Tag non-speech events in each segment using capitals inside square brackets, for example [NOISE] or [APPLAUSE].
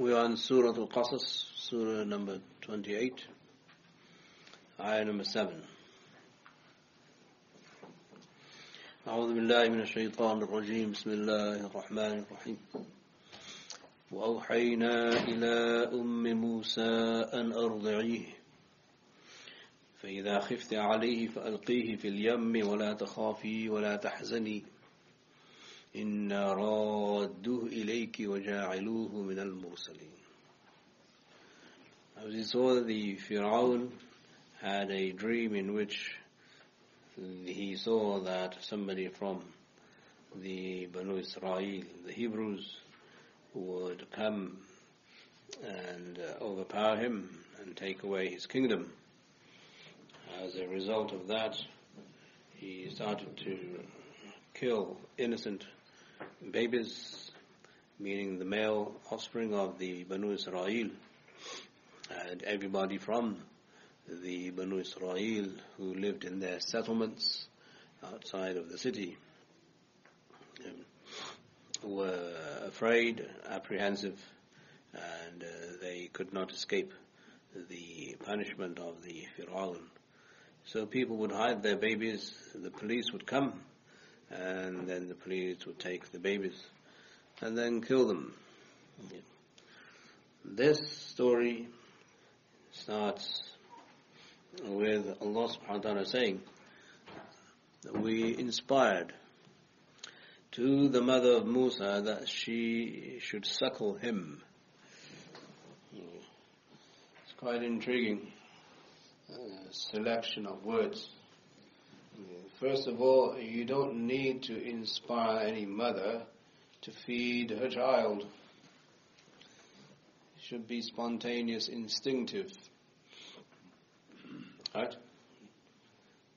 We are in Surah Al-Qasas, Surah number 28, ayah number 7. أعوذ بالله من الشيطان الرجيم بسم الله الرحمن الرحيم وأوحينا إلى أم موسى أن أرضعيه فإذا خفت عليه فألقيه في اليم ولا تخافي ولا تحزني إنا رادوه إليك وجاعلوه من المرسلين As we saw, the Fir'aun had a dream in which he saw that somebody from the Banu Israel, the Hebrews, would come and uh, overpower him and take away his kingdom. As a result of that, he started to kill innocent babies, meaning the male offspring of the Banu Israel, and everybody from the Banu Israel who lived in their settlements outside of the city um, were afraid, apprehensive, and uh, they could not escape the punishment of the Fir'aun. So people would hide their babies, the police would come, and then the police would take the babies and then kill them. This story starts with Allah subhanahu wa ta'ala saying we inspired to the mother of Musa that she should suckle him. It's quite intriguing uh, selection of words. First of all, you don't need to inspire any mother to feed her child. It should be spontaneous, instinctive. Right?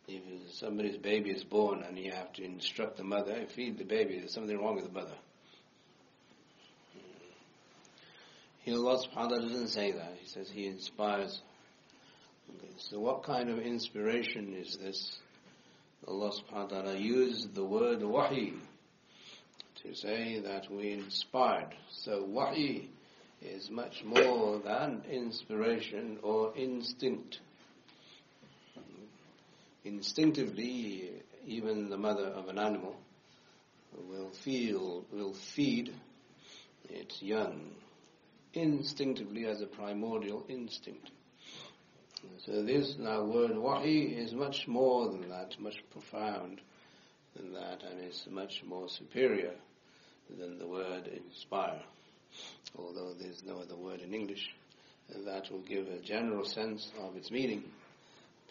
If somebody's baby is born and you have to instruct the mother, feed the baby, there's something wrong with the mother. Here Allah subhanahu doesn't say that. He says He inspires. Okay, so what kind of inspiration is this? Allah subhanahu wa ta'ala used the word wahi to say that we inspired. So wahi is much more than inspiration or instinct. Instinctively, even the mother of an animal will feel, will feed its young instinctively as a primordial instinct. So this word wahi is much more than that, much profound than that, and is much more superior than the word inspire. Although there's no other word in English that will give a general sense of its meaning.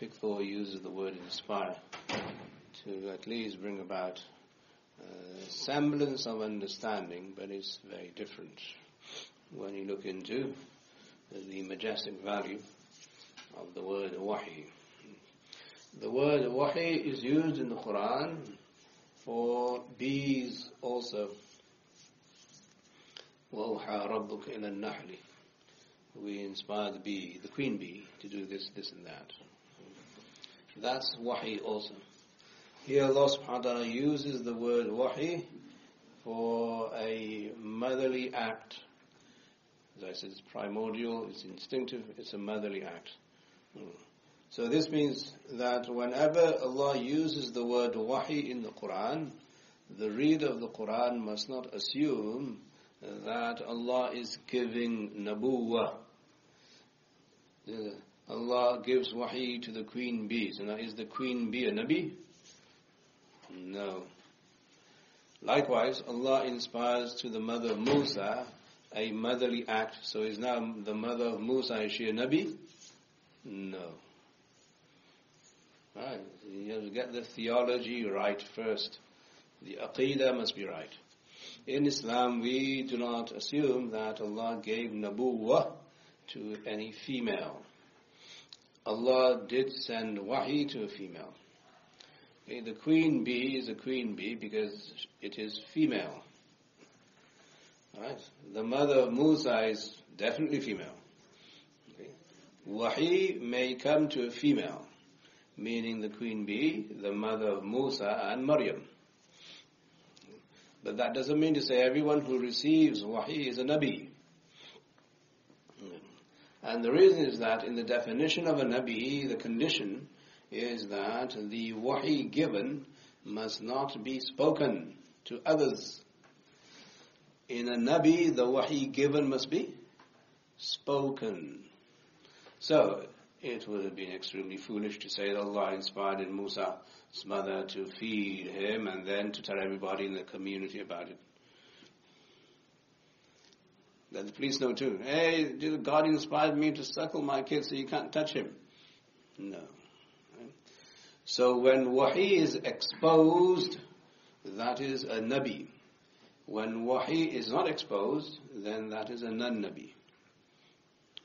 Pickthall uses the word inspire to at least bring about a semblance of understanding, but it's very different when you look into the majestic value of the word wahi. The word wahi is used in the Quran for bees also. وَأَوْحَى رَبُّكَ إِلَى النَّحْلِ We inspire the bee, the queen bee, to do this, this and that. That's wahi also. Here Allah subhanahu wa ta'ala uses the word wahi for a motherly act. As I said, it's primordial, it's instinctive, it's a motherly act. Hmm. So this means that whenever Allah uses the word wahi in the Quran, the reader of the Quran must not assume that Allah is giving nabuwa. Uh, Allah gives wahi to the queen bee. So now is the queen bee a nabi? No. Likewise, Allah inspires to the mother of Musa a motherly act. So is now the mother of Musa, is she a nabi? No. Right. You have to get the theology right first. The aqidah must be right. In Islam, we do not assume that Allah gave nabuwah to any female. Allah did send wahi to a female. Okay, the queen bee is a queen bee because it is female. Right? The mother of Musa is definitely female. Wahi may come to a female, meaning the queen bee, the mother of Musa and Maryam. But that doesn't mean to say everyone who receives wahi is a nabi. And the reason is that in the definition of a Nabi, the condition is that the wahi given must not be spoken to others. In a Nabi, the wahi given must be spoken. So, it would have been extremely foolish to say that Allah inspired in Musa's mother to feed him and then to tell everybody in the community about it. Let the police know too. Hey, did God inspired me to suckle my kid so you can't touch him. No. So when wahi is exposed, that is a nabi. When wahi is not exposed, then that is a non-nabi.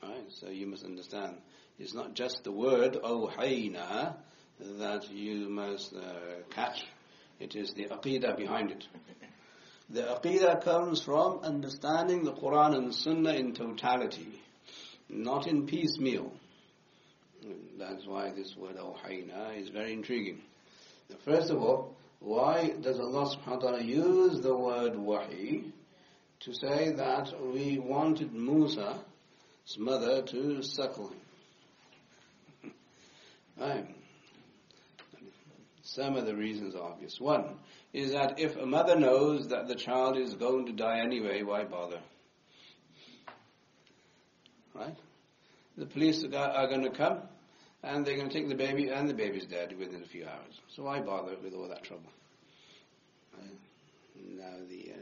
Right? So you must understand, it's not just the word awhayna that you must uh, catch. It is the aqidah behind it. The aqidah comes from understanding the Quran and Sunnah in totality, not in piecemeal. That's why this word awhayna is very intriguing. First of all, why does Allah subhanahu wa ta'ala use the word wahi to say that we wanted Musa's mother to suckle him? [LAUGHS] right. Some of the reasons are obvious. One is that if a mother knows that the child is going to die anyway, why bother? Right? The police are going to come and they're going to take the baby and the baby's dead within a few hours. So why bother with all that trouble? Now the, uh,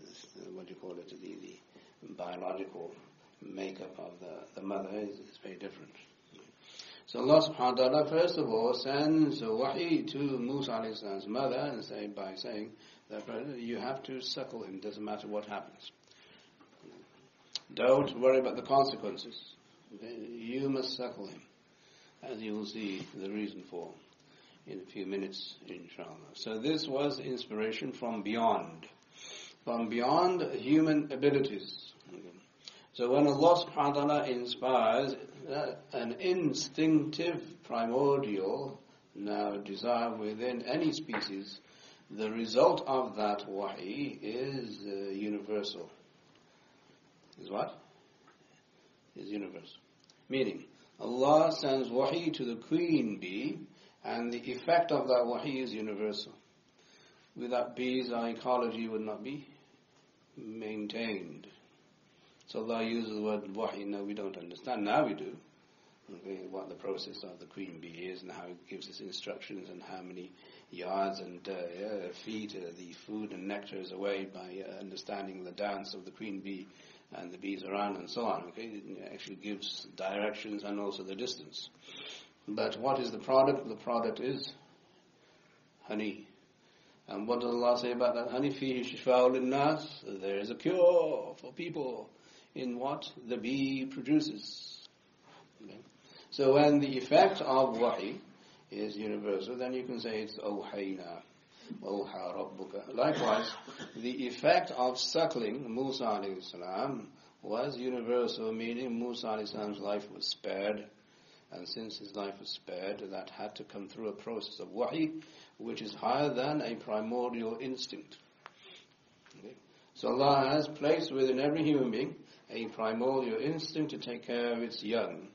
the, the, what do you call it, the, the biological makeup of the, the mother is, is very different. So Allah subhanahu wa ta'ala first of all sends wahi to Musa mother and say, by saying that uh, you have to suckle him, doesn't matter what happens. Don't worry about the consequences. You must suckle him, as you will see the reason for in a few minutes, inshallah. So this was inspiration from beyond, from beyond human abilities. So when Allah subhanahu wa ta'ala inspires uh, an instinctive, primordial, now desire within any species, the result of that wahi is uh, universal. Is what? Is universal. Meaning, Allah sends wahi to the queen bee, and the effect of that wahi is universal. Without bees, our ecology would not be maintained. So Allah uses the word wahi. No, we don't understand. Now we do. Okay, what the process of the queen bee is and how it gives us instructions and how many yards and uh, yeah, feet uh, the food and nectar is away by uh, understanding the dance of the queen bee and the bees around and so on. Okay, it actually gives directions and also the distance. But what is the product? The product is honey. And what does Allah say about that honey? Fihi shifa'ul nas. There is a cure for people in what the bee produces. Okay. So when the effect of wahi is universal, then you can say it's awhayna. Awha rabbuka. Likewise, the effect of suckling Musa alayhi salam was universal, meaning Musa alayhi salam's life was spared. And since his life was spared, that had to come through a process of wahi, which is higher than a primordial instinct. Okay. So Allah has placed within every human being a primordial instinct to take care of its young.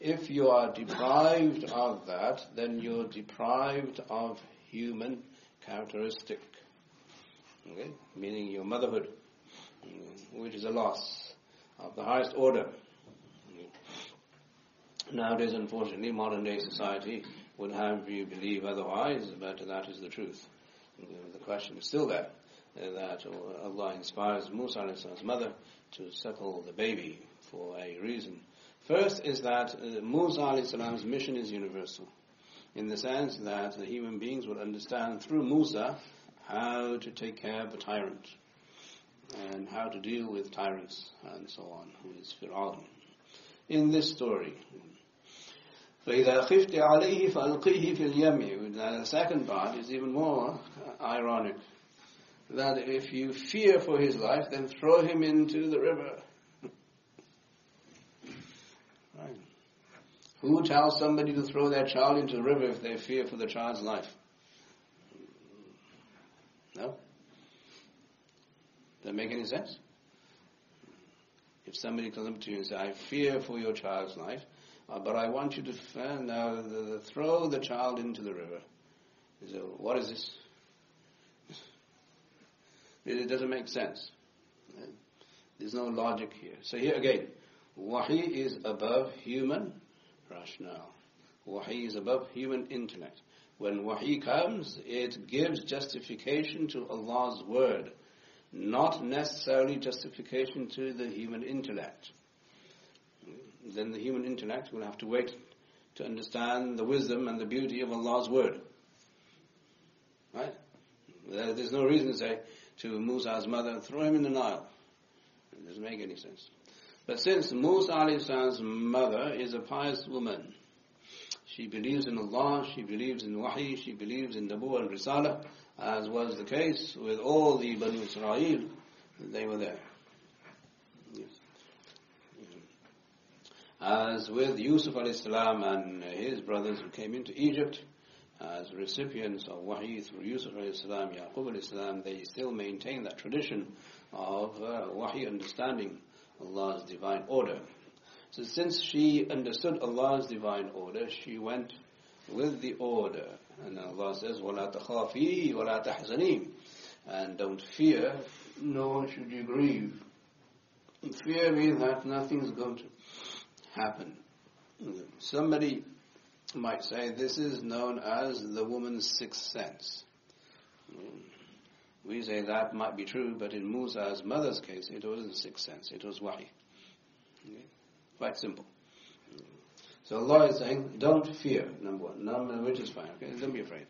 If you are deprived of that, then you're deprived of human characteristic. Okay? Meaning your motherhood, which is a loss of the highest order. Nowadays, unfortunately, modern day society would have you believe otherwise, but that is the truth. The question is still there that Allah inspires Musa's mother to suckle the baby for a reason. First is that uh, Musa's mission is universal, in the sense that the human beings will understand through Musa how to take care of a tyrant and how to deal with tyrants and so on, who is Fir'aun. In this story, فإذا خفت عليه فألقيه في اليم. The second part is even more ironic that if you fear for his life, then throw him into the river. [LAUGHS] right. Who tells somebody to throw their child into the river if they fear for the child's life? No? Does that make any sense? If somebody comes up to you and says, I fear for your child's life, uh, but I want you to uh, now the, the, throw the child into the river. So what is this? It doesn't make sense. There's no logic here. So here again, wahi is above human rationale. Wahi is above human intellect. When wahi comes, it gives justification to Allah's word, not necessarily justification to the human intellect. Then the human intellect will have to wait to understand the wisdom and the beauty of Allah's word. Right? There's no reason to say to Musa's mother, throw him in the Nile. It doesn't make any sense. But since Musa's mother is a pious woman, she believes in Allah, she believes in Wahi, she believes in Nabu and Risala, as was the case with all the Banu Israel, they were there. As with Yusuf salam and his brothers who came into Egypt, as recipients of Wahi through Yusuf salam, Yaqub salam, they still maintain that tradition of uh, Wahi understanding Allah's divine order. So since she understood Allah's divine order, she went with the order. And Allah says, وَلَا تَخَافِي وَلَا تَحْزَنِي And don't fear, nor should you grieve. Fear means that nothing's going to happen. Somebody might say this is known as the woman's sixth sense. Hmm. We say that might be true, but in Musa's mother's case, it wasn't sixth sense, it was wahi. Quite simple. So Allah is saying, don't fear, number one. Number, which is fine, okay? Don't be afraid.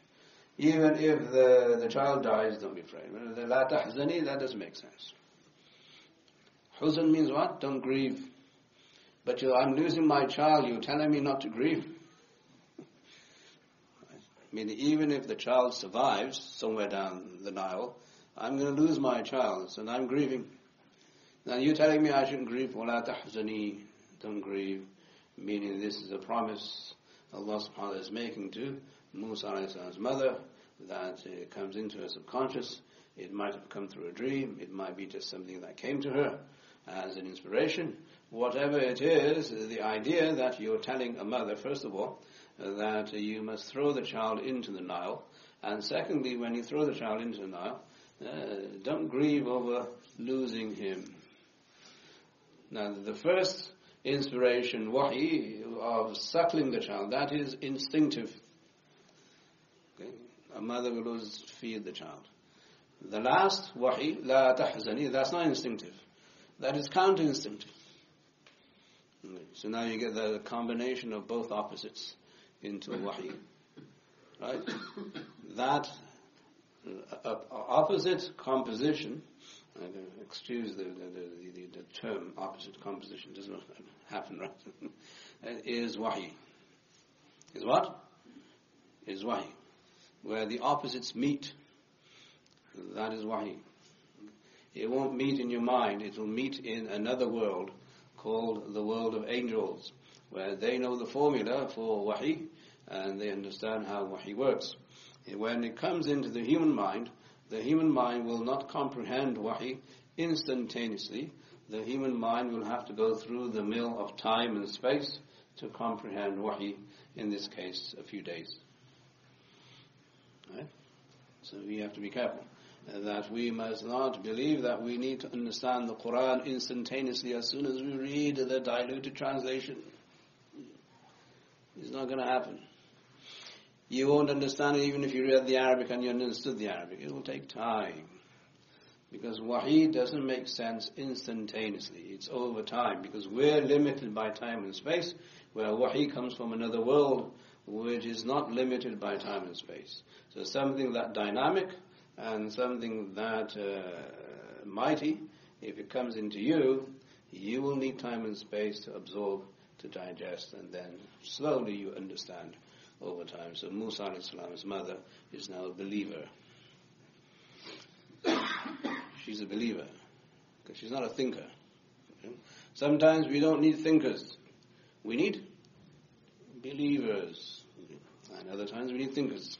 Even if the, the child dies, don't be afraid. La tahzani, that doesn't make sense. Huzn means what? Don't grieve. But you, I'm losing my child, you're telling me not to grieve I mean, even if the child survives somewhere down the Nile, I'm going to lose my child, and I'm grieving. Now you're telling me I shouldn't grieve, وَلَا تَحْزَنِي don't grieve, meaning this is a promise Allah subhanahu wa ta'ala is making to Musa's mother that it comes into her subconscious. It might have come through a dream, it might be just something that came to her as an inspiration. Whatever it is, the idea that you're telling a mother, first of all, that you must throw the child into the Nile, and secondly, when you throw the child into the Nile, uh, don't grieve over losing him. Now, the first inspiration, wahi, of suckling the child, that is instinctive. Okay? A mother will always feed the child. The last, wahi, la tahzani, that's not instinctive. That is counter-instinctive. Okay. So now you get the combination of both opposites into wahi. Right? That uh, uh opposite composition excuse the, the, the, the, term opposite composition, does not happen, right? [LAUGHS] is wahi. Is what? Is wahi. Where the opposites meet, that is wahi. It won't meet in your mind, it will meet in another world called the world of angels, where they know the formula for wahi and they understand how wahi works. When it comes into the human mind, the human mind will not comprehend wahi instantaneously. The human mind will have to go through the mill of time and space to comprehend wahi, in this case, a few days. Right? So we have to be careful uh, that we must not believe that we need to understand the Quran instantaneously as soon as we read the diluted translation. It's not going to happen. You won't understand it even if you read the Arabic and you understood the Arabic. It will take time. Because wahi doesn't make sense instantaneously. It's over time. Because we're limited by time and space, where wahi comes from another world which is not limited by time and space. So something that dynamic and something that uh, mighty, if it comes into you, you will need time and space to absorb, to digest, and then slowly you understand over time. So Musa Islam's mother is now a believer. [COUGHS] she's a believer because she's not a thinker. Sometimes we don't need thinkers. We need believers. And other times we need thinkers.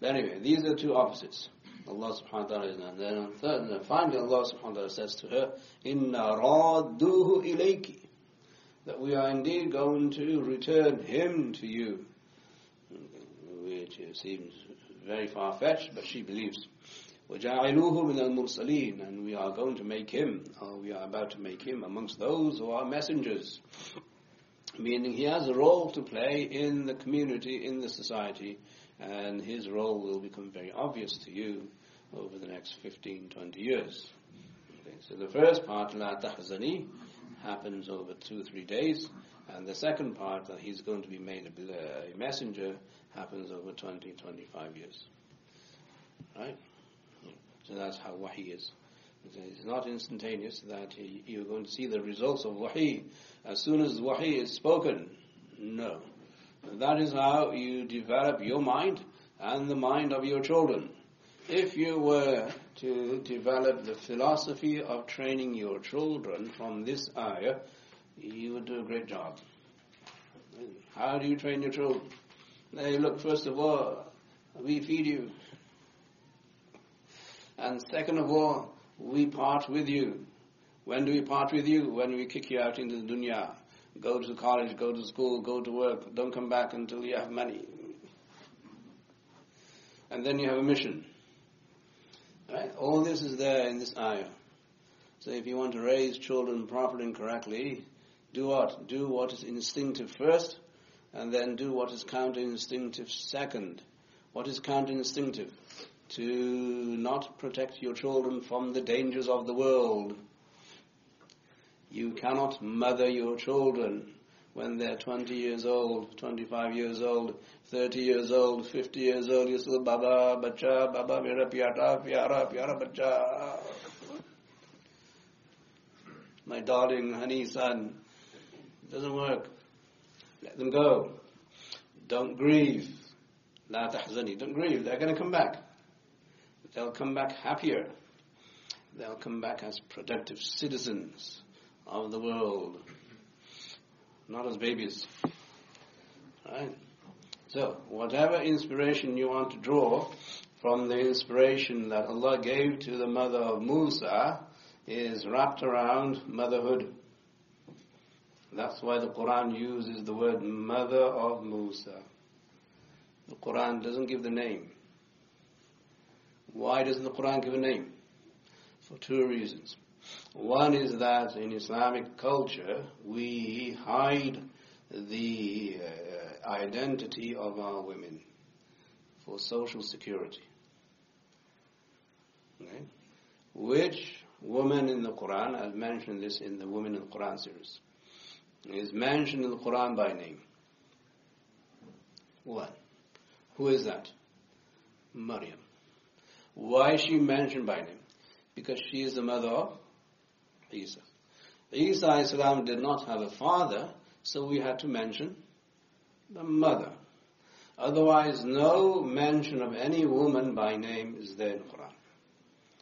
But anyway, these are two opposites. Allah subhanahu wa ta'ala is on third, and then finally Allah subhanahu wa ta'ala says to her, Inna radduhu ilayki That we are indeed going to return him to you. Which seems very far-fetched, but she believes. وَجَعَلُوهُ مِنَ الْمُرْسَلِينَ And we are going to make him, or we are about to make him amongst those who are messengers. Meaning he has a role to play in the community, in the society, and his role will become very obvious to you over the next 15, 20 years. Okay, so the first part, La Tahzani, happens over two or three days, and the second part, that he's going to be made a, messenger, happens over 20, 25 years. Right? So that's how wahi is. It's not instantaneous that you're going to see the results of wahi as soon as wahi is spoken. No. That is how you develop your mind and the mind of your children. If you were to develop the philosophy of training your children from this ayah, you would do a great job. How do you train your children? They look, first of all, we feed you. And second of all, we part with you. When do we part with you? When we kick you out into the dunya. Go to college, go to school, go to work. Don't come back until you have money. And then you have a mission. Right? All this is there in this ayah. So if you want to raise children properly and correctly, do what? Do what is instinctive first, and then do what is counter-instinctive second. What is counter-instinctive? To not protect your children from the dangers of the world. You cannot mother your children when they're 20 years old, 25 years old, 30 years old, 50 years old. You say, Baba, bacha, Baba, mera pyara, pyara, pyara, bacha. My darling, honey, son. It doesn't work. Let them go. Don't grieve. La tahzani. Don't grieve. They're going to come back. They'll come back happier. They'll come back as productive citizens of the world, not as babies. Right? So, whatever inspiration you want to draw from the inspiration that Allah gave to the mother of Musa is wrapped around motherhood. That's why the Quran uses the word mother of Musa. The Quran doesn't give the name. Why doesn't the Quran give a name? For two reasons. One is that in Islamic culture we hide the uh, identity of our women for social security. Okay? Which woman in the Quran, I've mentioned this in the Women in the Quran series, is mentioned in the Quran by name. One. Who is that? Maryam. Why is she mentioned by name? Because she is the mother of Isa. Isa Islam did not have a father, so we had to mention the mother. Otherwise, no mention of any woman by name is there in the Quran.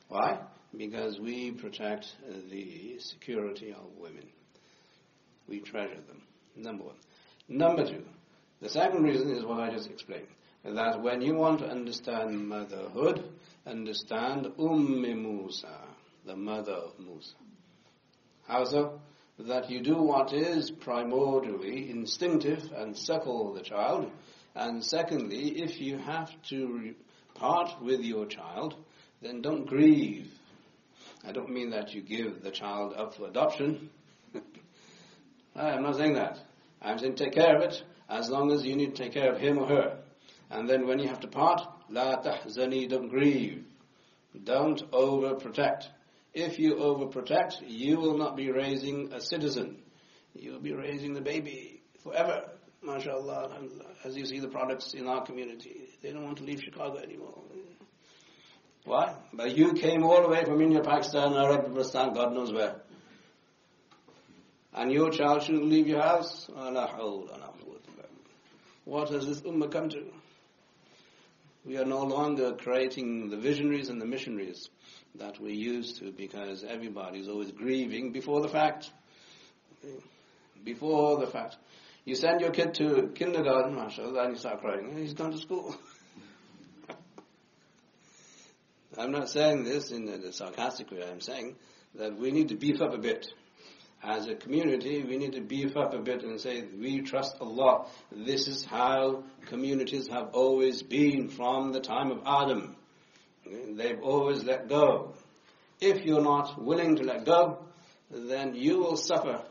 Why? Because we protect the security of women. We treasure them. Number one. Number two. The second reason is what I just explained. That when you want to understand motherhood, understand Umm Musa, the mother of Musa. How so? That you do what is primordially instinctive and suckle the child. And secondly, if you have to part with your child, then don't grieve. I don't mean that you give the child up for adoption. [LAUGHS] I'm not saying that. I'm saying take care of it as long as you need to take care of him or her. And then when you have to part, la tahzani, don't grieve. Don't overprotect. If you overprotect, you will not be raising a citizen. You will be raising the baby forever. MashaAllah, as you see the products in our community, they don't want to leave Chicago anymore. Why? But you came all the way from India, Pakistan, Arab, Pakistan, God knows where. And your child shouldn't leave your house? What has this ummah come to? We are no longer creating the visionaries and the missionaries that we used to because everybody is always grieving before the fact. Before the fact. You send your kid to kindergarten, mashallah, and you start crying. He's gone to school. [LAUGHS] I'm not saying this in a sarcastic way. I'm saying that we need to beef up a bit. As a community, we need to beef up a bit and say, we trust Allah. This is how communities have always been from the time of Adam. They've always let go. If you're not willing to let go, then you will suffer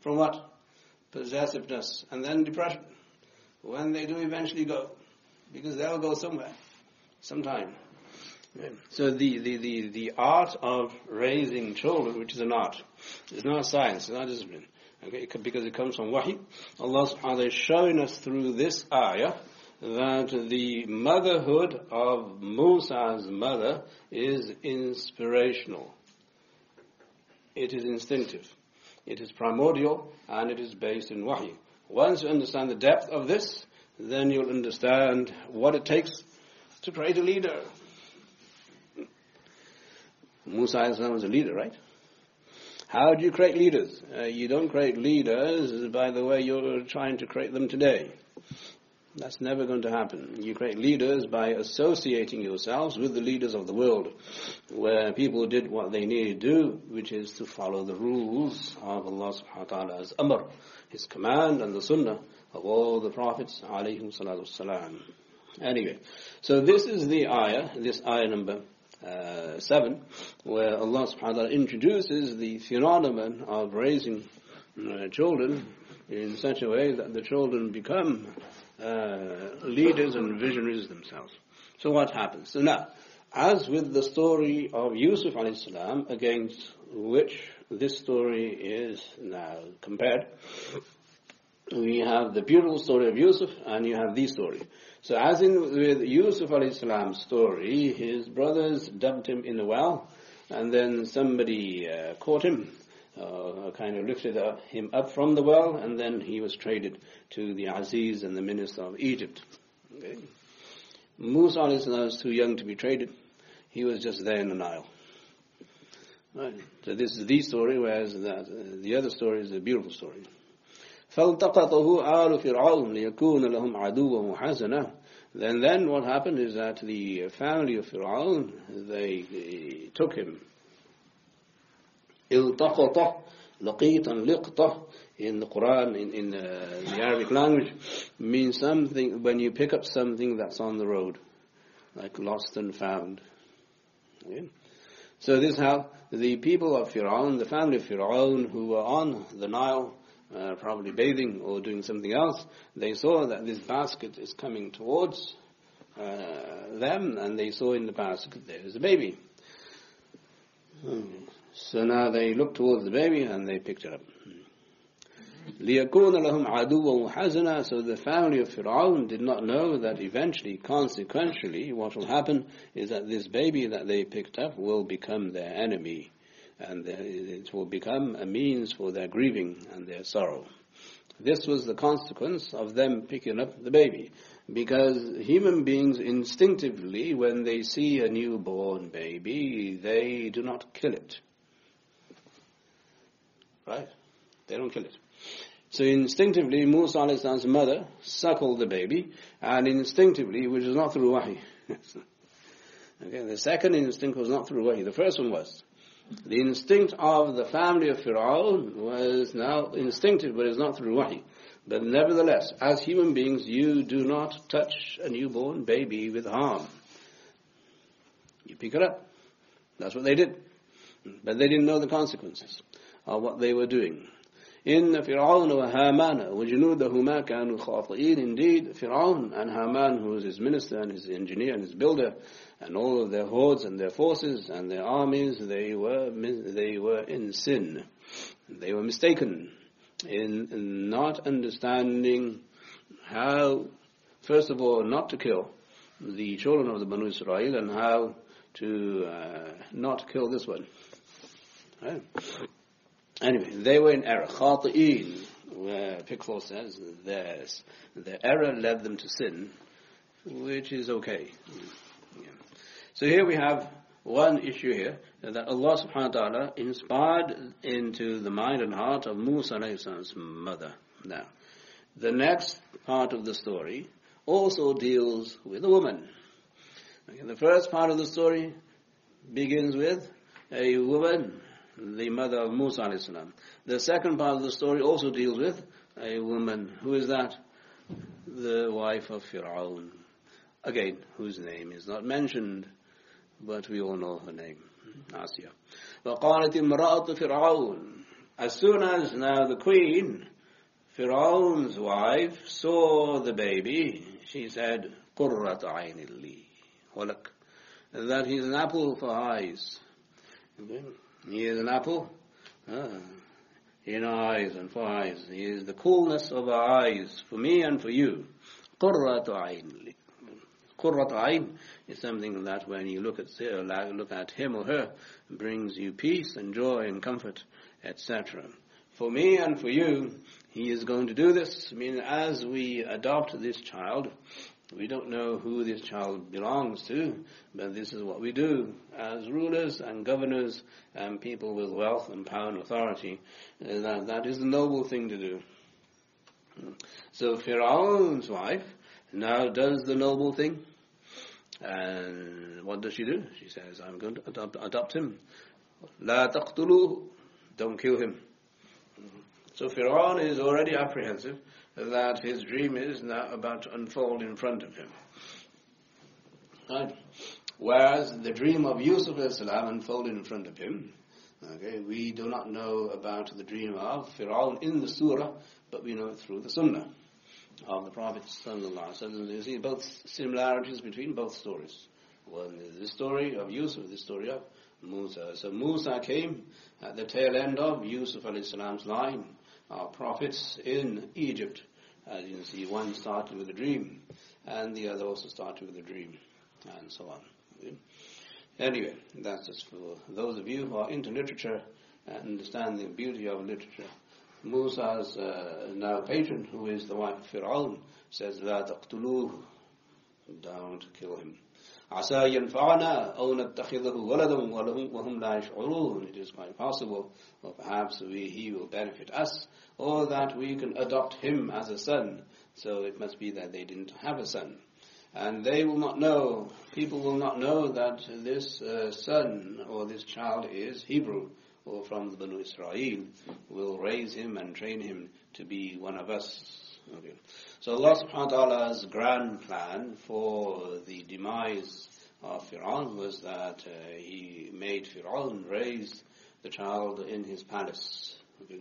from what? Possessiveness and then depression. When they do eventually go. Because they'll go somewhere, sometime. So the, the, the, the art of raising children, which is an art, is not a science, it's not a discipline. Okay, because it comes from wahi. Allah subhanahu wa is showing us through this ayah that the motherhood of Musa's mother is inspirational. It is instinctive. It is primordial and it is based in wahi. Once you understand the depth of this, then you'll understand what it takes to create a leader. Musa was a leader, right? How do you create leaders? Uh, you don't create leaders by the way you're trying to create them today. That's never going to happen. You create leaders by associating yourselves with the leaders of the world, where people did what they needed to do, which is to follow the rules of Allah subhanahu wa ta'ala's amr, His command and the sunnah of all the prophets alayhim salatu salam. Anyway, so this is the ayah, this ayah number uh, 7, where Allah subhanahu wa ta'ala introduces the phenomenon of raising uh, children in such a way that the children become uh, leaders and visionaries themselves. So what happens? So now, as with the story of Yusuf salam, against which this story is now compared, we have the beautiful story of Yusuf and you have the story. So as in with Yusuf salam's story, his brothers dumped him in the well and then somebody uh, caught him uh, kind of lifted uh, him up from the well, and then he was traded to the Aziz and the minister of Egypt. Okay. Musa was too young to be traded. He was just there in the Nile. Right. So this is the story, whereas the, uh, the other story is a beautiful story. فالتقطه آل فرعون ليكون لهم عدوا وحسنا then then what happened is that the family of Fir'aun, they, they took him iltaqata, laqit and liqta in the Quran, in, in uh, the Arabic language, means something when you pick up something that's on the road, like lost and found. Okay? So this is how the people of Fir'aun, the family of Fir'aun who were on the Nile, uh, probably bathing or doing something else, they saw that this basket is coming towards uh, them and they saw in the basket there is a baby. Hmm. So now they looked towards the baby and they picked it up. لِيَكُونَ لَهُمْ عَدُوًا وَحَزَنًا So the family of Fir'aun did not know that eventually, consequentially, what will happen is that this baby that they picked up will become their enemy. And it will become a means for their grieving and their sorrow. This was the consequence of them picking up the baby. Because human beings instinctively, when they see a newborn baby, they do not kill it. Right? They don't kill it. So instinctively, Musa a.s.'s mother suckled the baby, and instinctively, which is not through wahi. [LAUGHS] okay, the second instinct was not through wahi. The first one was. The instinct of the family of Fir'aun was now instinctive, but it's not through wahi. But nevertheless, as human beings, you do not touch a newborn baby with harm. You pick it up. That's what they did. But they didn't know the consequences what they were doing. إن فرعون وهامان وجنودهما كانوا خاطئين indeed Fir'aun and Haman who was his minister and his engineer and his builder and all of their hordes and their forces and their armies they were they were in sin they were mistaken in, in not understanding how first of all not to kill the children of the Banu Israel and how to uh, not kill this one right? Anyway, they were in error. Khati'een, where Pickthall says their, their error led them to sin, which is okay. Yeah. So here we have one issue here, that Allah subhanahu wa ta'ala inspired into the mind and heart of Musa alayhi's mother. Now, the next part of the story also deals with a woman. Okay, the first part of the story begins with a woman, the mother of Musa alayhi salam. The second part of the story also deals with a woman. Who is that? The wife of Fir'aun. Again, whose name is not mentioned, but we all know her name. Asya. وقالت امرأة فرعون As soon as now the queen, Fir'aun's wife, saw the baby, she said, قرة عين لي ولك that he is an apple for eyes. Okay? He is an apple ah, in eyes and for eyes. He is the coolness of our eyes for me and for you. قرة عين Qurrat Ain is something that when you look at look at him or her brings you peace and joy and comfort, etc. For me and for you, he is going to do this. I mean, as we adopt this child, we don't know who this child belongs to, but this is what we do as rulers and governors and people with wealth and power and authority. Uh, that, that is the noble thing to do. So Pharaoh's wife now does the noble thing. And what does she do? She says, I'm going to adopt, adopt him. La taqtuluhu. Don't kill him. So Pharaoh is already apprehensive that his dream is now about to unfold in front of him. Right? Whereas the dream of Yusuf salam unfolded in front of him. Okay, we do not know about the dream of Pharaoh in the surah, but we know it through the sunnah of the Prophet sallallahu You see both similarities between both stories. One is the story of Yusuf, the story of Musa. So Musa came at the tail end of Yusuf salam's line. Our prophets in Egypt. As you can see, one started with a dream, and the other also started with a dream, and so on. Anyway, that's just for those of you who are into literature and understand the beauty of literature. Musa's uh, now patron, who is the wife of Fir'aun, says, that taqtuluh, don't kill him. عسى ينفعنا أو نتخذه ولدا وهم لا يشعرون. It is quite possible, or perhaps we, he will benefit us, or that we can adopt him as a son. So it must be that they didn't have a son. And they will not know, people will not know that this uh, son or this child is Hebrew or from the Banu Israel will raise him and train him to be one of us. Okay. So Allah subhanahu wa ta'ala's grand plan for the demise of Fir'aun was that uh, he made Fir'aun raise the child in his palace. Okay.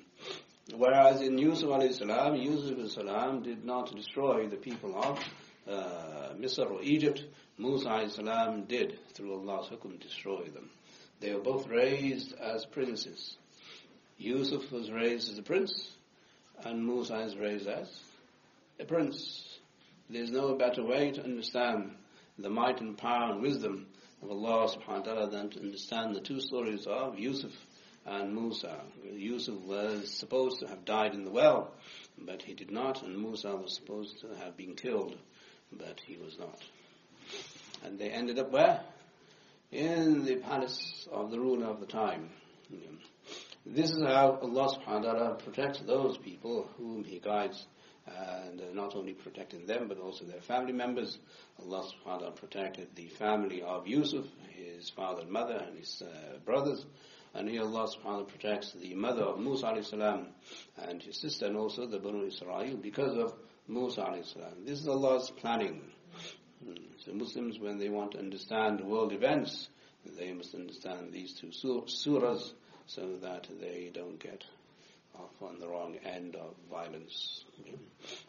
Whereas in Yusuf alayhi salam, Yusuf alayhi salam did not destroy the people of uh, Misr or Egypt. Musa alayhi salam did, through Allah's hukum, destroy them. They were both raised as princes. Yusuf was raised as a prince, and Musa is raised as a prince. There's no better way to understand the might and power and wisdom of Allah subhanahu wa ta'ala than to understand the two stories of Yusuf and Musa. Yusuf was supposed to have died in the well, but he did not, and Musa was supposed to have been killed, but he was not. And they ended up where? in the palace of the ruler of the time. This is how Allah subhanahu wa ta'ala protects those people whom He guides and uh, not only protecting them but also their family members. Allah subhanahu wa ta'ala protected the family of Yusuf, his father and mother and his uh, brothers. And here Allah subhanahu wa ta'ala protects the mother of Musa alayhi salam and his sister and also the Banu Israel because of Musa alayhi salam. This is Allah's planning. So Muslims, when they want to understand world events, they must understand these two surahs so that they don't get on the wrong end of violence.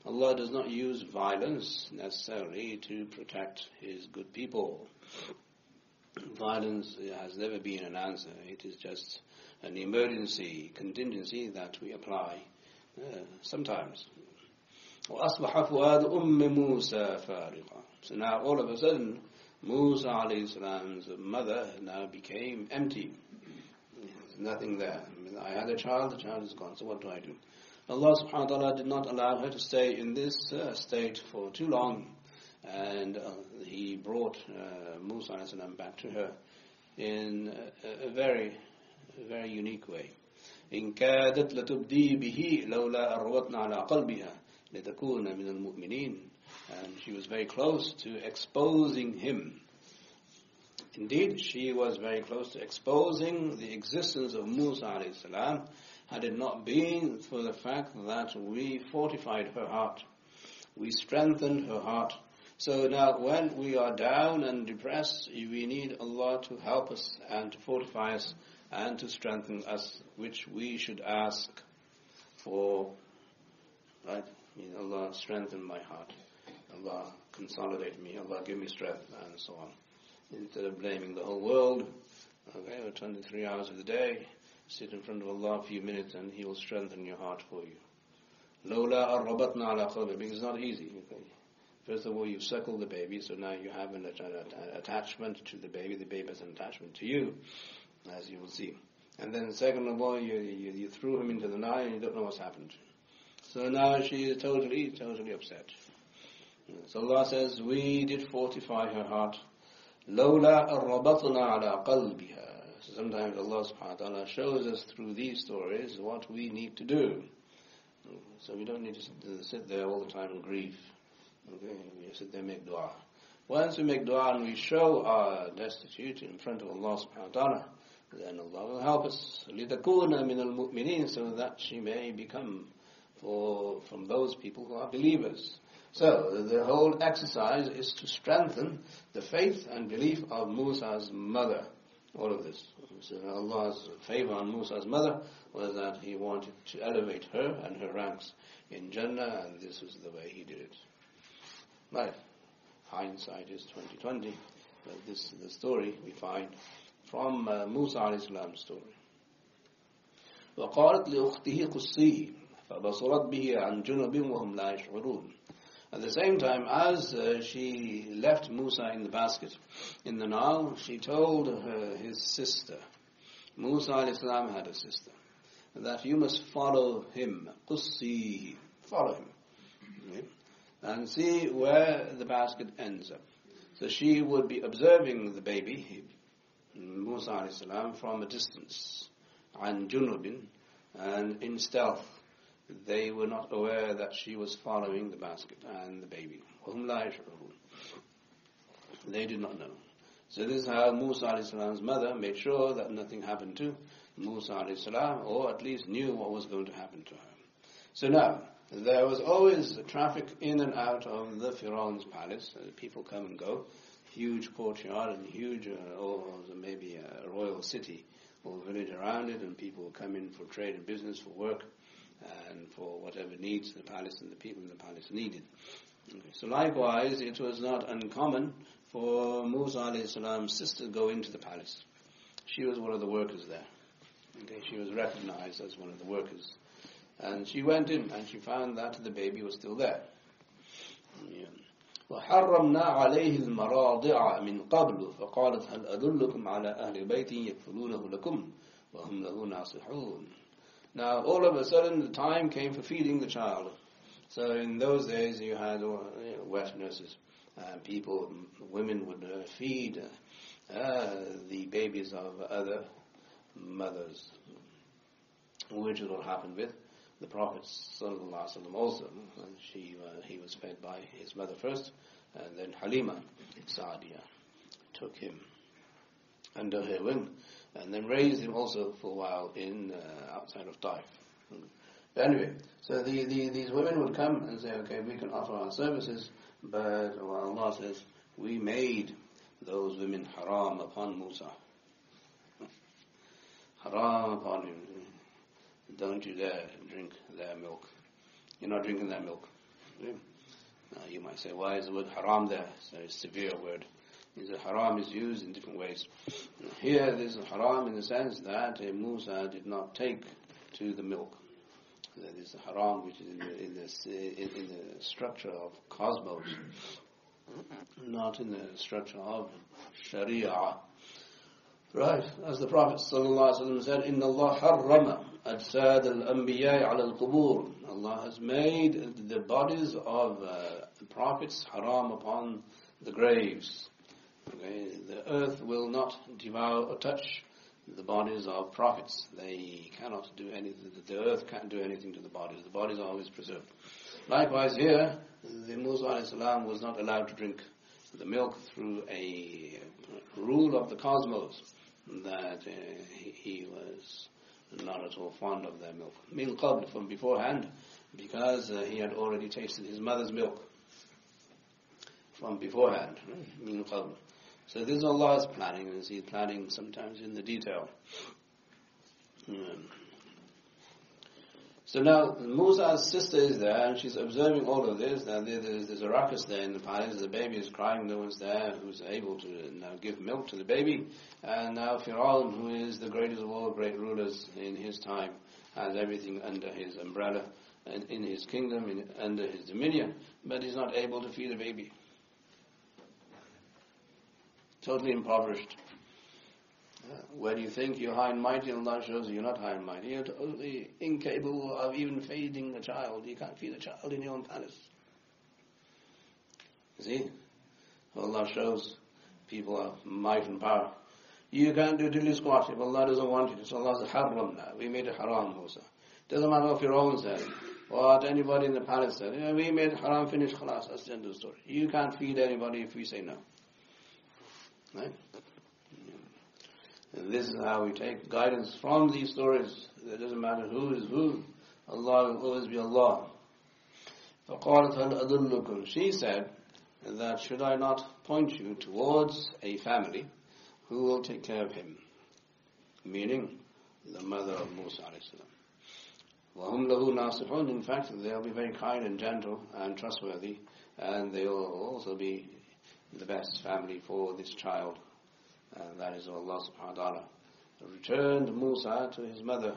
Allah does not use violence necessarily to protect His good people. Violence has never been an answer. It is just an emergency contingency that we apply uh, sometimes. وأصبح فؤاد أم موسى فارغا so now all of a sudden, Musa alayhi mother now became empty. There's nothing there. I, mean, I had a child, the child is gone, so what do I do? Allah subhanahu wa ta'ala did not allow her to stay in this uh, state for too long. And uh, He brought uh, Musa alayhi back to her in a, a very, a very unique way. إن كادت لتبدي به لولا أروتنا على قلبها لتكون من المؤمنين and she was very close to exposing him Indeed, she was very close to exposing the existence of Musa salam had it not been for the fact that we fortified her heart. We strengthened her heart. So now when we are down and depressed, we need Allah to help us and to fortify us and to strengthen us, which we should ask for, right? Allah strengthen my heart. Allah consolidate me. Allah give me strength and so on. Instead of blaming the whole world, okay, 23 hours of the day, sit in front of Allah a few minutes and He will strengthen your heart for you. Lola arrabatna ala qalbi, because it's not easy. Okay? First of all, you suckle the baby, so now you have an attachment to the baby. The baby has an attachment to you, as you will see. And then second of all, you, you, you threw him into the Nile and you don't know what's happened. So now she is totally, totally upset. So Allah says, we did fortify her heart. لولا أربطنا على قلبها. So sometimes Allah subhanahu wa ta'ala shows us through these stories what we need to do. So we don't need to sit there all the time and grieve. Okay, we sit there and make dua. Once we make dua and we show our destitute in front of Allah subhanahu wa ta'ala, then Allah will help us. لِتَكُونَ مِنَ الْمُؤْمِنِينَ So that she may become for, from those people who are believers. So the whole exercise is to strengthen the faith and belief of Musa's mother. All of this. So Allah's favor on Musa's mother was that He wanted to elevate her and her ranks in Jannah, and this was the way He did it. Right. Hindsight is 2020, but this is the story we find from uh, Musa alayhi salam's story. وقالت لأخته قصيه فبصرت به عن جنب وهم لا يشعرون at the same time, as uh, she left Musa in the basket in the Nile, she told her, his sister, Musa al-Islam had a sister, that you must follow him, qussi, follow him, okay? and see where the basket ends up. So she would be observing the baby, Musa al-Islam, from a distance, and junubin, and in stealth, they were not aware that she was following the basket and the baby. They did not know. So this is how Musa mother made sure that nothing happened to Musa or at least knew what was going to happen to her. So now, there was always traffic in and out of the Pharaoh's palace. People come and go. Huge courtyard and huge, uh, or maybe a royal city or village around it, and people come in for trade and business, for work and for whatever needs the palace and the people in the palace needed. Okay. So likewise, it was not uncommon for Musa alayhi salam's sister to go into the palace. She was one of the workers there. Okay, she was recognized as one of the workers. And she went in and she found that the baby was still there. وحرمنا عليه المراضع من قبل فقالت هل أدلكم على أهل بيت يكفلونه لكم وهم له ناصحون now, all of a sudden, the time came for feeding the child. So in those days, you had uh, you know, wet nurses. Uh, people, women would uh, feed uh, the babies of other mothers, which is what happened with the Prophet ﷺ also. She, uh, he was fed by his mother first, and then Halima Sa'diya took him under her wing and then raised him also for a while in uh, outside of Taif. Anyway, so the, the, these women would come and say, okay, we can offer our services, but Allah says, we made those women haram upon Musa. haram upon him. Don't you dare drink their milk. You're not drinking their milk. Now you might say, why is the word haram there? It's a severe word a haram is used in different ways. Here, there's a haram in the sense that Musa did not take to the milk. That is a haram which is in the, in, the, in, in the structure of cosmos, not in the structure of Sharia. Right, as the Prophet ﷺ said, "Inna Allah harrama ajsad al-anbiya ala al-qubur." Allah has made the bodies of uh, the prophets haram upon the graves. Okay? The earth will not devour or touch the bodies of prophets. They cannot do anything. The earth can't do anything to the bodies. The bodies are always preserved. Likewise here, the Musa was not allowed to drink the milk through a rule of the cosmos that uh, he, he was not at all fond of their milk. Min qabl, from beforehand, because uh, he had already tasted his mother's milk from beforehand. Min qabl. So this is Allah's planning, as He's planning sometimes in the detail. So now Musa's sister is there and she's observing all of this. Now there's, there's a ruckus there in the palace. The baby is crying. No one's there who's able to now give milk to the baby. And now Firaun, who is the greatest of all great rulers in his time, has everything under his umbrella and in his kingdom, in, under his dominion, but he's not able to feed the baby. Totally impoverished. Uh, where do you think you're high and mighty, Allah shows you you're not high and mighty. You're totally incapable of even feeding a child. You can't feed a child in your own palace. You see? Allah shows people of might and power. You can't do diddly squat if Allah doesn't want you. So Allah's haram now. We made haram, Musa. Doesn't matter if your own said what anybody in the palace said. You know, we made haram, finish, khalas. That's the end of the story. You can't feed anybody if we say no. Right? And this is how we take guidance from these stories. It doesn't matter who is who. Allah will always be Allah. فَقَالَتْ هَلْ أَدُلُّكُمْ She said that should I not point you towards a family who will take care of him? Meaning the mother of Musa وَهُمْ لَهُ نَاصِحُونَ In fact, they'll be very kind and gentle and trustworthy and they will also be the best family for this child and that is Allah subhanahu wa ta'ala returned Musa to his mother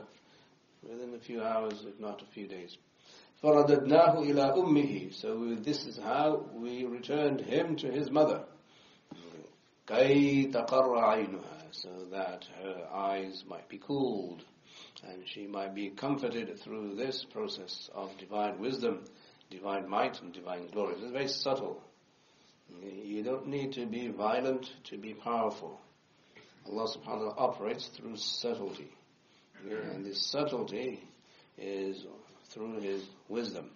within a few hours, if not a few days. فَرَدَدْنَاهُ إِلَىٰ أُمِّهِ So this is how we returned him to his mother. كَيْ تَقَرَّ عَيْنُهَا So that her eyes might be cooled and she might be comforted through this process of divine wisdom, divine might and divine glory. It's very subtle. you don't need to be violent to be powerful. Allah subhanahu wa ta'ala operates through subtlety. And this subtlety is through His wisdom.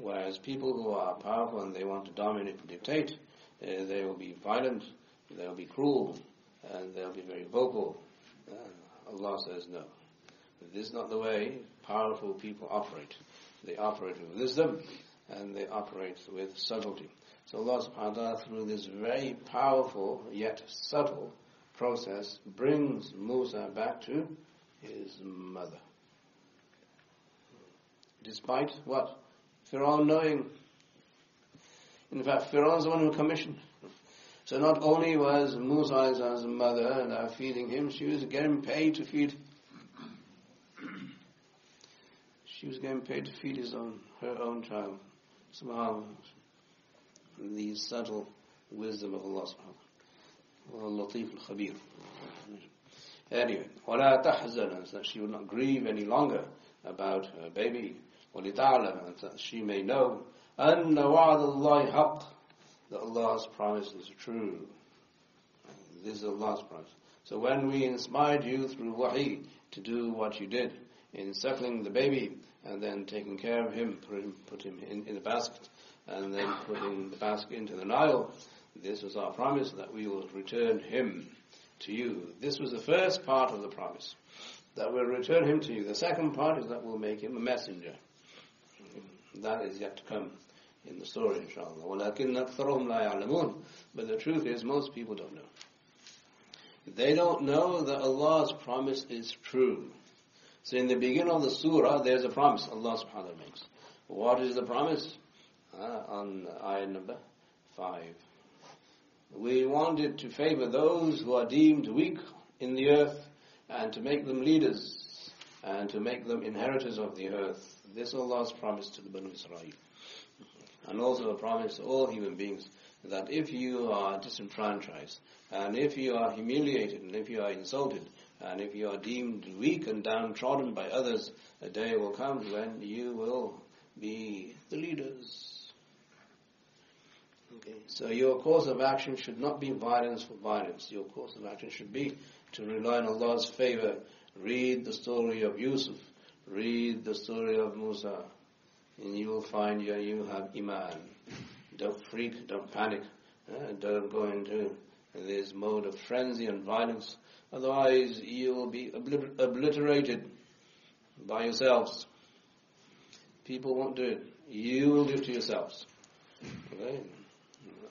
Whereas people who are powerful and they want to dominate and dictate, uh, they will be violent, they will be cruel, and they'll be very vocal. Uh, Allah says no. This is not the way powerful people operate. They operate with wisdom and they operate with subtlety. So Allah subhanahu wa ta'ala through this very powerful yet subtle process brings Musa back to his mother. Despite what? Pharaoh knowing. In fact, Pharaoh is the one who commissioned. So not only was Musa as a mother and now feeding him, she was getting paid to feed. She was getting paid to feed his own, her own child. Somehow, the subtle wisdom of Allah subhanahu wa ta'ala. Anyway, وَلَا That she will not grieve any longer about her baby. وَلِتَعْلَمَ That she may know أَنَّ وَعْدَ اللَّهِ حَقٍّ That Allah's promise is true. This is Allah's promise. So when we inspired you through wahy to do what you did, in suckling the baby and then taking care of him, put him, put him in, in a basket, and then putting the basket into the Nile, this was our promise that we will return him to you. This was the first part of the promise, that we'll return him to you. The second part is that we'll make him a messenger. That is yet to come in the story, inshallah. But the truth is, most people don't know. They don't know that Allah's promise is true. So in the beginning of the surah, there's a promise Allah subhanahu wa ta'ala makes. What is the promise? Uh, on ayah number 5. We wanted to favor those who are deemed weak in the earth and to make them leaders and to make them inheritors of the earth. This is Allah's promise to the Banu Israel. And also a promise to all human beings that if you are disenfranchised and if you are humiliated and if you are insulted and if you are deemed weak and downtrodden by others, a day will come when you will be the leaders Okay. So your course of action should not be violence for violence. Your course of action should be to rely on Allah's favor. Read the story of Yusuf. Read the story of Musa. And you will find you, you have iman. Don't freak, don't panic. Uh, don't go into this mode of frenzy and violence. Otherwise, you will be obliter- obliterated by yourselves. People won't do it. You will do it to yourselves. Okay?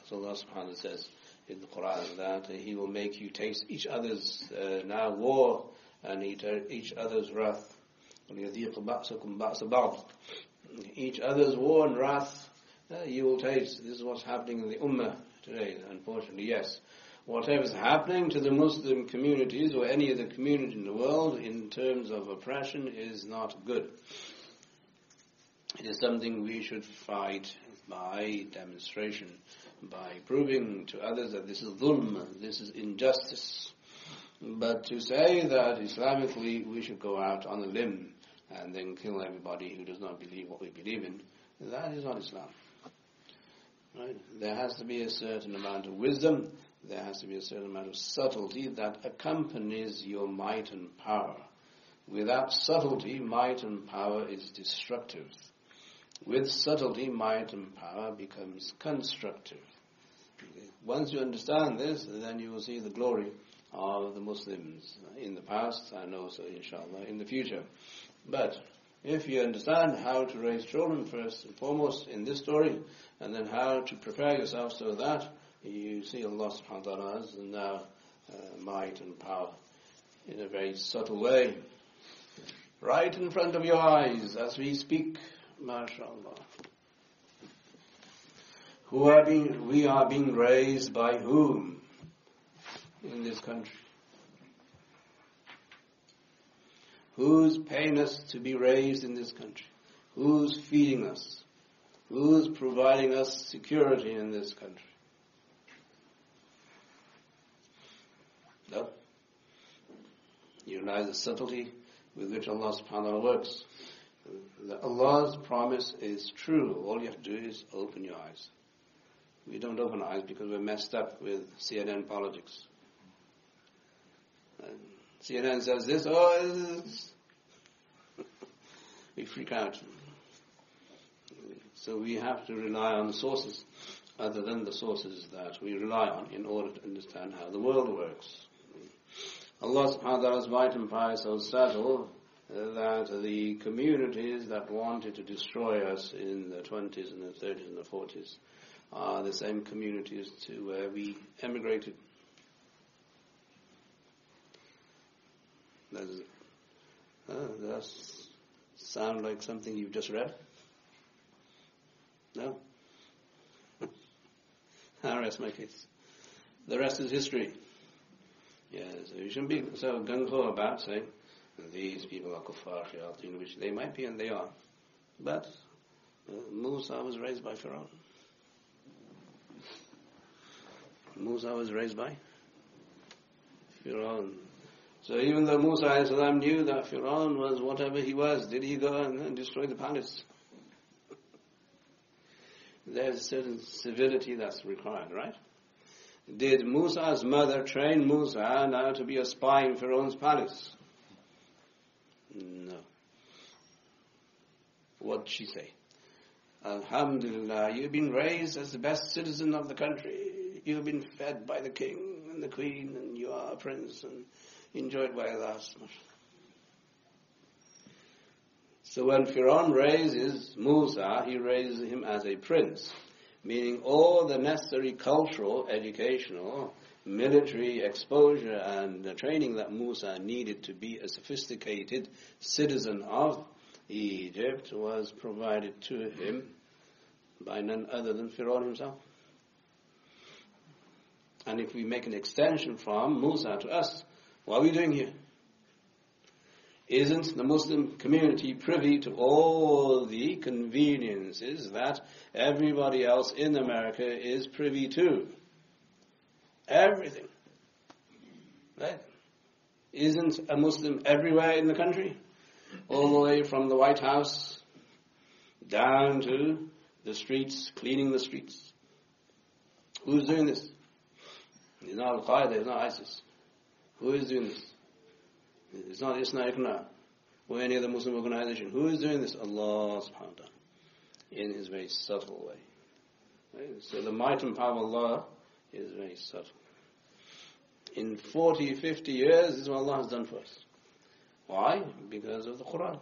So Allah subhanahu wa ta'ala says in the Quran that He will make you taste each other's uh, now war and each, each other's wrath. Each other's war and wrath uh, you will taste. This is what's happening in the Ummah today, unfortunately, yes. Whatever is happening to the Muslim communities or any other community in the world in terms of oppression is not good. It is something we should fight by demonstration, by proving to others that this is dhulm, this is injustice. But to say that Islamically we should go out on a limb and then kill everybody who does not believe what we believe in, that is not Islam. Right? There has to be a certain amount of wisdom, there has to be a certain amount of subtlety that accompanies your might and power. Without subtlety, might and power is destructive. With subtlety, might and power becomes constructive. Once you understand this, then you will see the glory of the Muslims in the past and also, inshallah, in the future. But if you understand how to raise children first and foremost in this story, and then how to prepare yourself so that you see Allah subhanahu wa ta'ala's now uh, might and power in a very subtle way. Right in front of your eyes as we speak, mashallah. Who are being, we are being raised by whom in this country? Who's paying us to be raised in this country? Who's feeding us? Who's providing us security in this country? No? You realize the subtlety with which Allah subhanahu wa ta'ala works. Allah's promise is true. All you have to do is open your eyes. We don't open our eyes because we're messed up with CNN politics. And CNN says this, oh, this. [LAUGHS] we freak out. So we have to rely on sources other than the sources that we rely on in order to understand how the world works. Allah subhanahu wa ta'ala's might and power so subtle that the communities that wanted to destroy us in the 20s and the 30s and the 40s are the same communities to where we emigrated. Does, uh, does sound like something you've just read? No? I [LAUGHS] rest my case. The rest is history. Yeah, so you shouldn't be so gung ho about saying these people are kuffar, shayateen, which they might be and they are. But uh, Musa was raised by Pharaoh. Musa was raised by Pharaoh. So even though Musa salam, knew that Pharaoh was whatever he was, did he go and destroy the palace? There's a certain civility that's required, right? Did Musa's mother train Musa now to be a spy in Pharaoh's palace? No. What did she say? Alhamdulillah, you've been raised as the best citizen of the country. You've been fed by the king and the queen, and you are a prince and enjoyed by Allah. So when Pharaoh raises Musa, he raises him as a prince, meaning all the necessary cultural, educational, military exposure and the training that Musa needed to be a sophisticated citizen of Egypt was provided to him by none other than Pharaoh himself. And if we make an extension from Musa to us, what are we doing here? Isn't the Muslim community privy to all the conveniences that everybody else in America is privy to? Everything. Right? Isn't a Muslim everywhere in the country? All the way from the White House down to the streets, cleaning the streets. Who's doing this? It's not Al-Qaeda, it's not ISIS. Who is doing this? It's not ISNA or any other Muslim organization. Who is doing this? Allah subhanahu wa ta'ala. In his very subtle way. Right? So the might and power of Allah is very subtle. in 40, 50 years, this is what Allah has done for us. Why? Because of the Quran.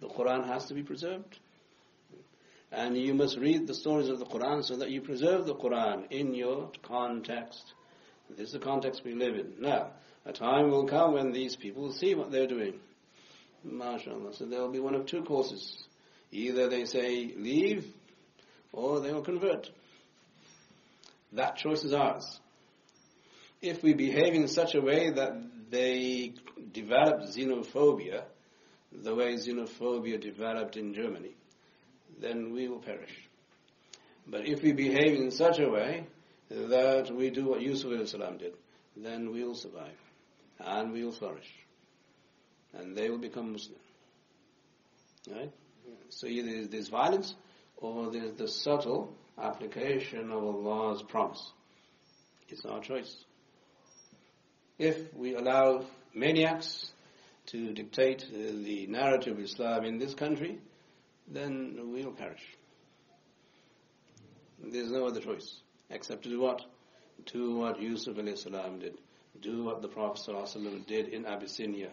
The Quran has to be preserved. And you must read the stories of the Quran so that you preserve the Quran in your context. This is the context we live in. Now, a time will come when these people will see what they're doing. MashaAllah. So there will be one of two courses. Either they say leave, or they will convert. That choice is ours. If we behave in such a way that they develop xenophobia, the way xenophobia developed in Germany, then we will perish. But if we behave in such a way that we do what Yusuf salam did, then we will survive and we will flourish. And they will become Muslim. Right? So either there's violence or there's the subtle application of Allah's promise. It's our choice. If we allow maniacs to dictate uh, the narrative of Islam in this country, then we'll perish. There's no other choice except to do what? Do what Yusuf salam did. Do what the Prophet did in Abyssinia.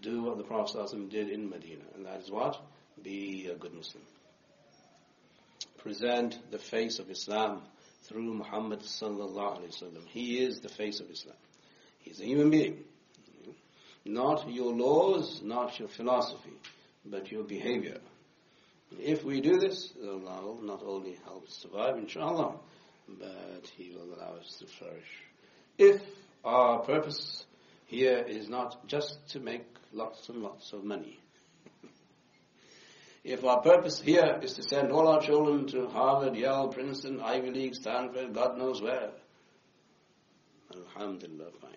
Do what the Prophet did in Medina. And that is what? Be a good Muslim. Present the face of Islam through Muhammad. He is the face of Islam. He's a human being. Not your laws, not your philosophy, but your behavior. If we do this, Allah will not only help us survive, inshallah, but He will allow us to flourish. If our purpose here is not just to make lots and lots of money, if our purpose here is to send all our children to Harvard, Yale, Princeton, Ivy League, Stanford, God knows where, Alhamdulillah, fine.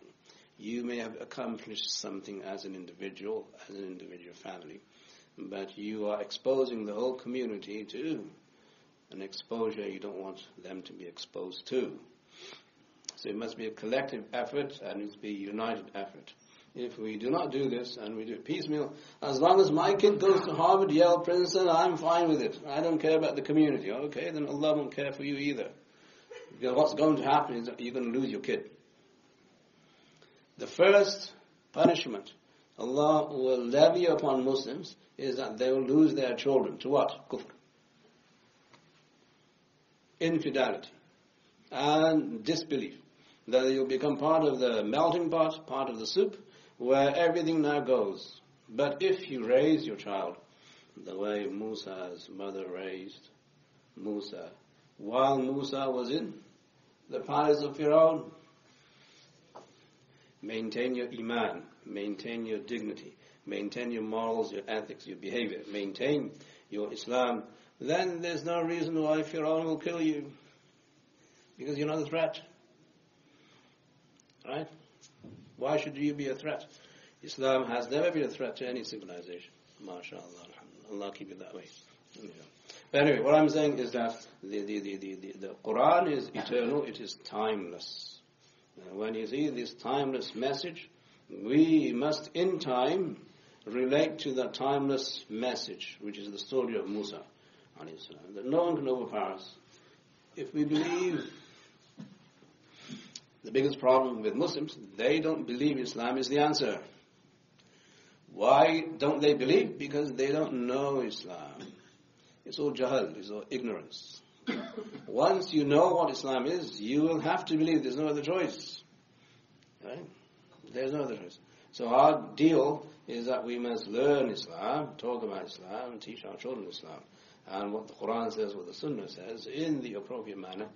You may have accomplished something as an individual, as an individual family but you are exposing the whole community to an exposure you don't want them to be exposed to. So it must be a collective effort and it must be a united effort. If we do not do this and we do it piecemeal, as long as my kid goes to Harvard, Yale, Princeton, I'm fine with it. I don't care about the community. Okay, then Allah won't care for you either. Because what's going to happen is you're going to lose your kid. The first punishment Allah will levy upon Muslims is that they will lose their children to what? Kufr. Infidelity and disbelief. That you'll become part of the melting pot, part of the soup, where everything now goes. But if you raise your child the way Musa's mother raised Musa, while Musa was in the palace of Pharaoh, maintain your iman, maintain your dignity, maintain your morals, your ethics, your behavior, maintain your Islam, then there's no reason why Fir'aun will kill you. Because you're not a threat. Right? Why should you be a threat? Islam has never been a threat to any civilization. MashaAllah. Allah keep it that way. Yeah. But anyway, what I'm saying is that the, the, the, the, the Quran is eternal, it is timeless. when you see this timeless message, we must in time relate to the timeless message, which is the story of Musa, that no one can overpower us. If we believe, the biggest problem with Muslims, they don't believe Islam is the answer. Why don't they believe? Because they don't know Islam. It's all jahal, it's all ignorance. Once you know what Islam is, you will have to believe. There's no other choice. Right? There's no other choice. So our deal is that we must learn Islam, talk about Islam, teach our children Islam. And what the Quran says, what the Sunnah says, in the appropriate manner,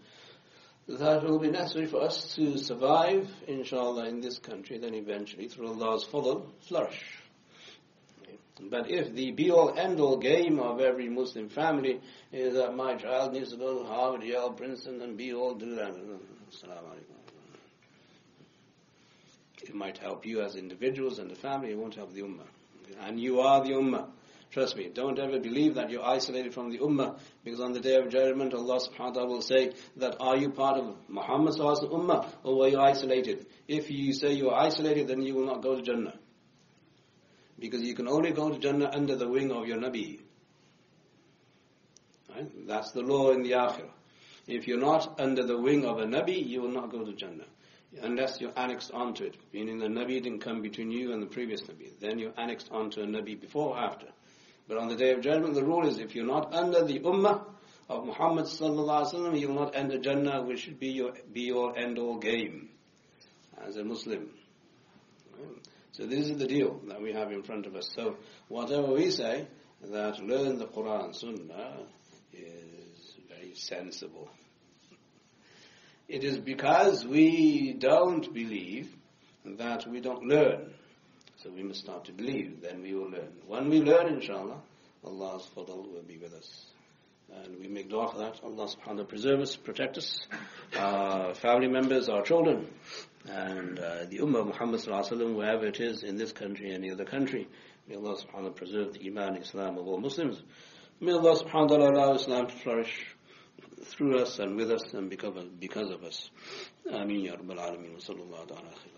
that will be necessary for us to survive, inshallah, in this country, then eventually, through Allah's fadl, flourish. But if the be-all, end-all game of every Muslim family is that my child needs to go to Harvard, Yale, Princeton, and be all, do that, It might help you as individuals and the family, it won't help the ummah. And you are the ummah. Trust me, don't ever believe that you're isolated from the ummah, because on the day of judgment, Allah subhanahu wa ta'ala will say that are you part of Muhammad's ummah, or were you isolated? If you say you are isolated, then you will not go to Jannah. Because you can only go to Jannah under the wing of your Nabi. Right? That's the law in the Akhirah. If you're not under the wing of a Nabi, you will not go to Jannah. unless you're annexed onto it, meaning the Nabi didn't come between you and the previous Nabi. Then you're annexed onto a Nabi before or after. But on the Day of Judgment, the rule is if you're not under the Ummah of Muhammad sallallahu you will not enter Jannah, which should be your be your end all game as a Muslim. So this is the deal that we have in front of us. So whatever we say, that learn the Quran, Sunnah, is very sensible. It is because we don't believe that we don't learn. So we must start to believe, then we will learn. When we learn, inshallah, Allah's fadl will be with us. And we make dua for that. Allah subhanahu wa ta'ala preserve us, protect us, our family members, our children, and uh, the Ummah of Muhammad sallallahu wherever it is, in this country, any other country. May Allah subhanahu wa ta'ala preserve the Iman, Islam of all Muslims. May Allah subhanahu wa ta'ala allow Islam to flourish through us and with us and because of, because of us. Ameen ya Rabbal Alameen. Wa sallallahu